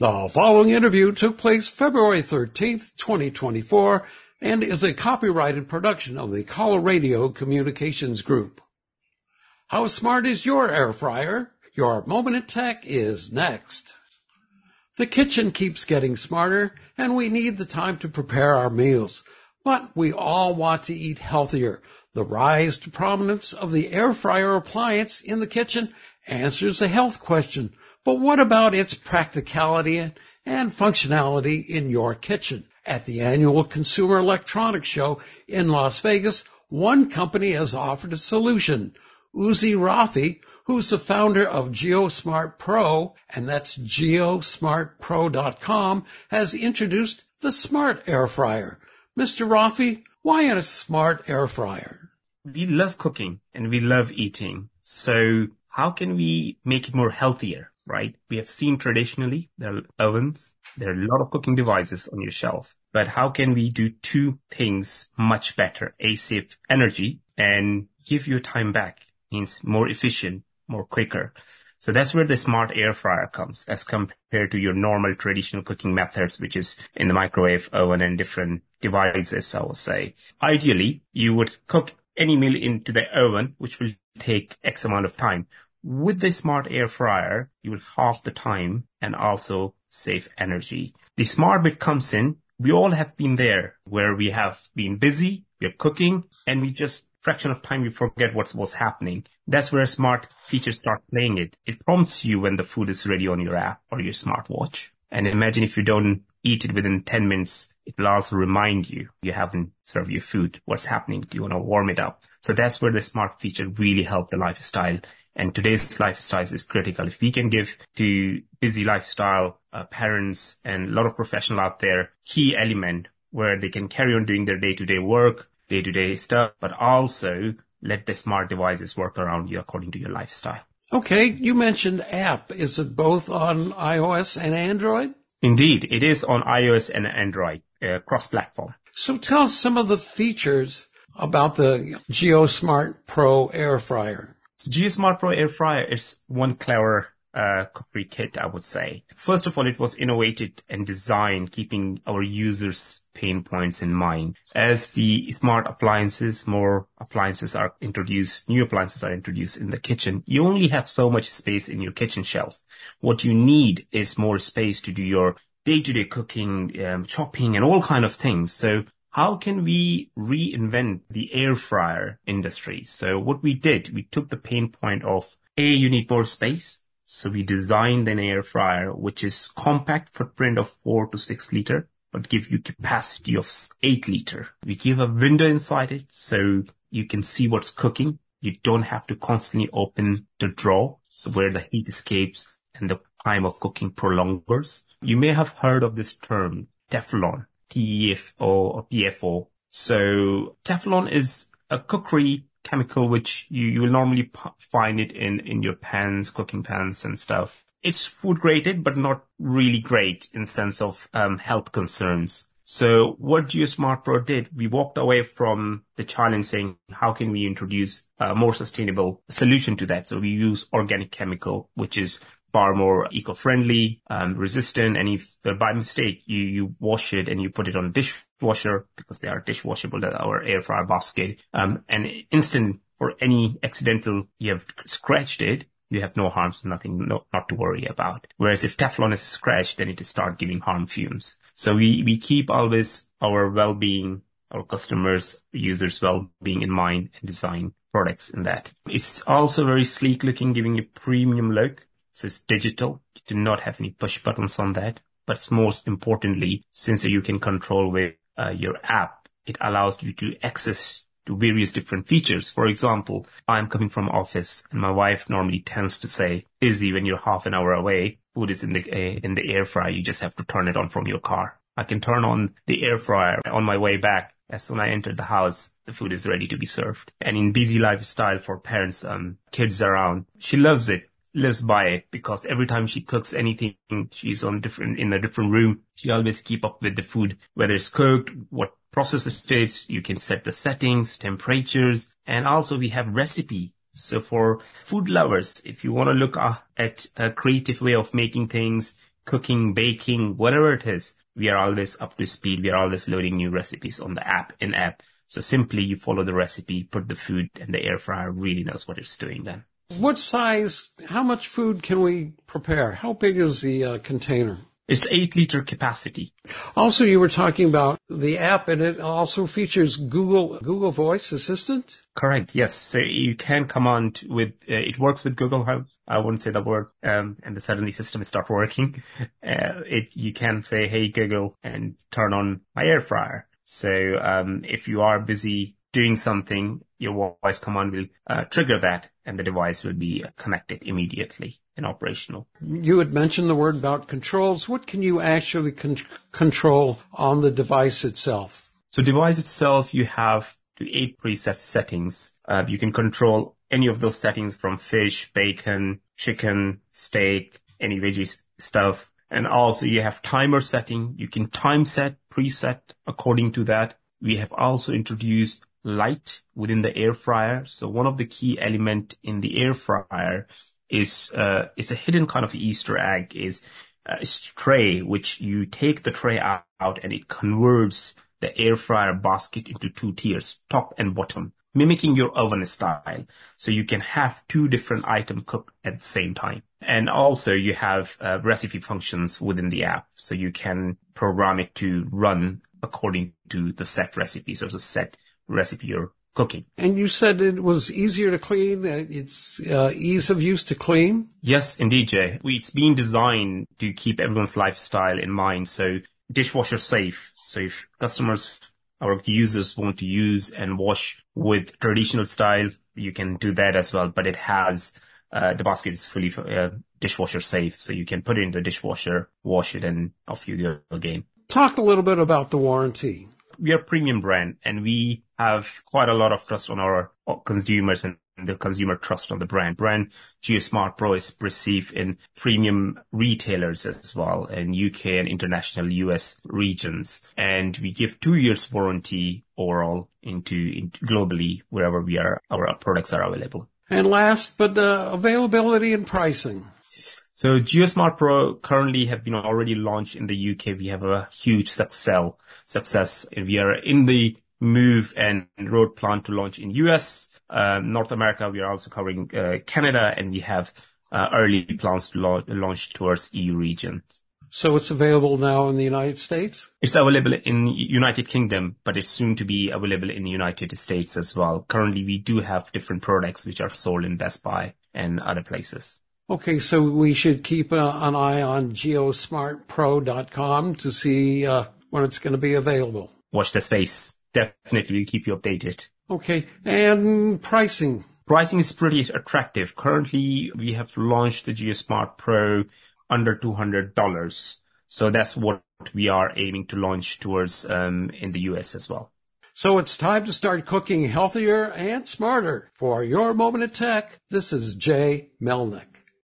The following interview took place February 13th, 2024, and is a copyrighted production of the Coloradio Communications Group. How smart is your air fryer? Your Moment in Tech is next. The kitchen keeps getting smarter, and we need the time to prepare our meals. But we all want to eat healthier. The rise to prominence of the air fryer appliance in the kitchen answers the health question. But what about its practicality and functionality in your kitchen? At the annual Consumer Electronics Show in Las Vegas, one company has offered a solution. Uzi Rafi, who's the founder of GeoSmart Pro, and that's geosmartpro.com, has introduced the Smart Air Fryer. Mr. Rafi, why a smart air fryer? We love cooking and we love eating. So how can we make it more healthier? right? We have seen traditionally there are ovens, there are a lot of cooking devices on your shelf, but how can we do two things much better? A, save energy and give your time back means more efficient, more quicker. So that's where the smart air fryer comes as compared to your normal traditional cooking methods, which is in the microwave oven and different devices, I will say. Ideally, you would cook any meal into the oven, which will take X amount of time. With the smart air fryer, you will halve the time and also save energy. The smart bit comes in. We all have been there where we have been busy, we're cooking, and we just fraction of time you forget what's what's happening. That's where smart features start playing it. It prompts you when the food is ready on your app or your smartwatch. And imagine if you don't eat it within 10 minutes, it will also remind you you haven't served your food. What's happening? Do you want to warm it up? So that's where the smart feature really helped the lifestyle and today's lifestyle is critical. If we can give to busy lifestyle uh, parents and a lot of professional out there key element where they can carry on doing their day-to-day work, day-to-day stuff, but also let the smart devices work around you according to your lifestyle. Okay, you mentioned app. Is it both on iOS and Android? Indeed, it is on iOS and Android, uh, cross-platform. So tell us some of the features about the GeoSmart Pro air fryer. So GeoSmart Pro Air Fryer is one clever uh, cookery kit, I would say. First of all, it was innovated and designed keeping our users' pain points in mind. As the smart appliances, more appliances are introduced, new appliances are introduced in the kitchen. You only have so much space in your kitchen shelf. What you need is more space to do your day-to-day cooking, um, chopping, and all kind of things. So how can we reinvent the air fryer industry? So what we did, we took the pain point of A, you need more space. So we designed an air fryer, which is compact footprint of four to six liter, but give you capacity of eight liter. We give a window inside it so you can see what's cooking. You don't have to constantly open the drawer. So where the heat escapes and the time of cooking prolongs. You may have heard of this term, Teflon. TEFO or PFO. So Teflon is a cookery chemical which you, you will normally find it in, in your pans, cooking pans and stuff. It's food graded, but not really great in sense of um, health concerns. So what GeoSmart Pro did, we walked away from the challenge saying, how can we introduce a more sustainable solution to that? So we use organic chemical, which is far more eco-friendly, um, resistant. And if uh, by mistake you, you wash it and you put it on a dishwasher because they are dishwashable, our air fryer basket, um, and instant for any accidental you have scratched it, you have no harms, nothing no, not to worry about. Whereas if Teflon is scratched, then it start giving harm fumes. So we, we keep always our well-being, our customers, users' well-being in mind and design products in that. It's also very sleek looking, giving a premium look. So it's digital. You do not have any push buttons on that. But most importantly, since you can control with uh, your app, it allows you to access to various different features. For example, I'm coming from office and my wife normally tends to say, Izzy, when you're half an hour away, food is in the, uh, in the air fryer. You just have to turn it on from your car. I can turn on the air fryer on my way back. As soon as I enter the house, the food is ready to be served. And in busy lifestyle for parents, um, kids around, she loves it lives by it because every time she cooks anything, she's on different, in a different room. She always keep up with the food, whether it's cooked, what process it is. You can set the settings, temperatures, and also we have recipe. So for food lovers, if you want to look at a creative way of making things, cooking, baking, whatever it is, we are always up to speed. We are always loading new recipes on the app, in app. So simply you follow the recipe, put the food, and the air fryer really knows what it's doing then. What size, how much food can we prepare? How big is the uh, container? It's eight liter capacity. Also, you were talking about the app and it also features Google, Google Voice Assistant? Correct. Yes. So you can command with, uh, it works with Google Home. I wouldn't say the word, um, and the suddenly system start working. Uh, it, you can say, Hey Google and turn on my air fryer. So, um, if you are busy doing something, your voice command will uh, trigger that and the device will be connected immediately and operational. You had mentioned the word about controls. What can you actually con- control on the device itself? So device itself, you have eight preset settings. Uh, you can control any of those settings from fish, bacon, chicken, steak, any veggies stuff. And also you have timer setting. You can time set, preset according to that. We have also introduced light within the air fryer. So one of the key element in the air fryer is, uh, it's a hidden kind of Easter egg is uh, a tray, which you take the tray out, and it converts the air fryer basket into two tiers, top and bottom, mimicking your oven style. So you can have two different items cooked at the same time. And also you have uh, recipe functions within the app. So you can program it to run according to the set recipes or the set recipe you're cooking. And you said it was easier to clean. It's uh, ease of use to clean. Yes, indeed, Jay. It's been designed to keep everyone's lifestyle in mind. So dishwasher safe. So if customers or users want to use and wash with traditional style, you can do that as well. But it has uh, the basket is fully uh, dishwasher safe, so you can put it in the dishwasher, wash it, and off you go again. Talk a little bit about the warranty we are a premium brand and we have quite a lot of trust on our consumers and the consumer trust on the brand. Brand GeoSmart Pro is perceived in premium retailers as well in UK and international US regions. And we give two years warranty overall into, into globally wherever we are, our products are available. And last, but uh, availability and pricing. So GeoSmart Pro currently have been already launched in the UK. We have a huge success, success. We are in the move and road plan to launch in US, uh, North America. We are also covering uh, Canada and we have uh, early plans to launch towards EU regions. So it's available now in the United States? It's available in United Kingdom, but it's soon to be available in the United States as well. Currently, we do have different products which are sold in Best Buy and other places. Okay, so we should keep uh, an eye on geosmartpro.com to see uh, when it's going to be available. Watch the space. Definitely will keep you updated. Okay, and pricing. Pricing is pretty attractive. Currently, we have launched the GeoSmart Pro under $200. So that's what we are aiming to launch towards um, in the US as well. So it's time to start cooking healthier and smarter. For your moment of tech, this is Jay Melnick.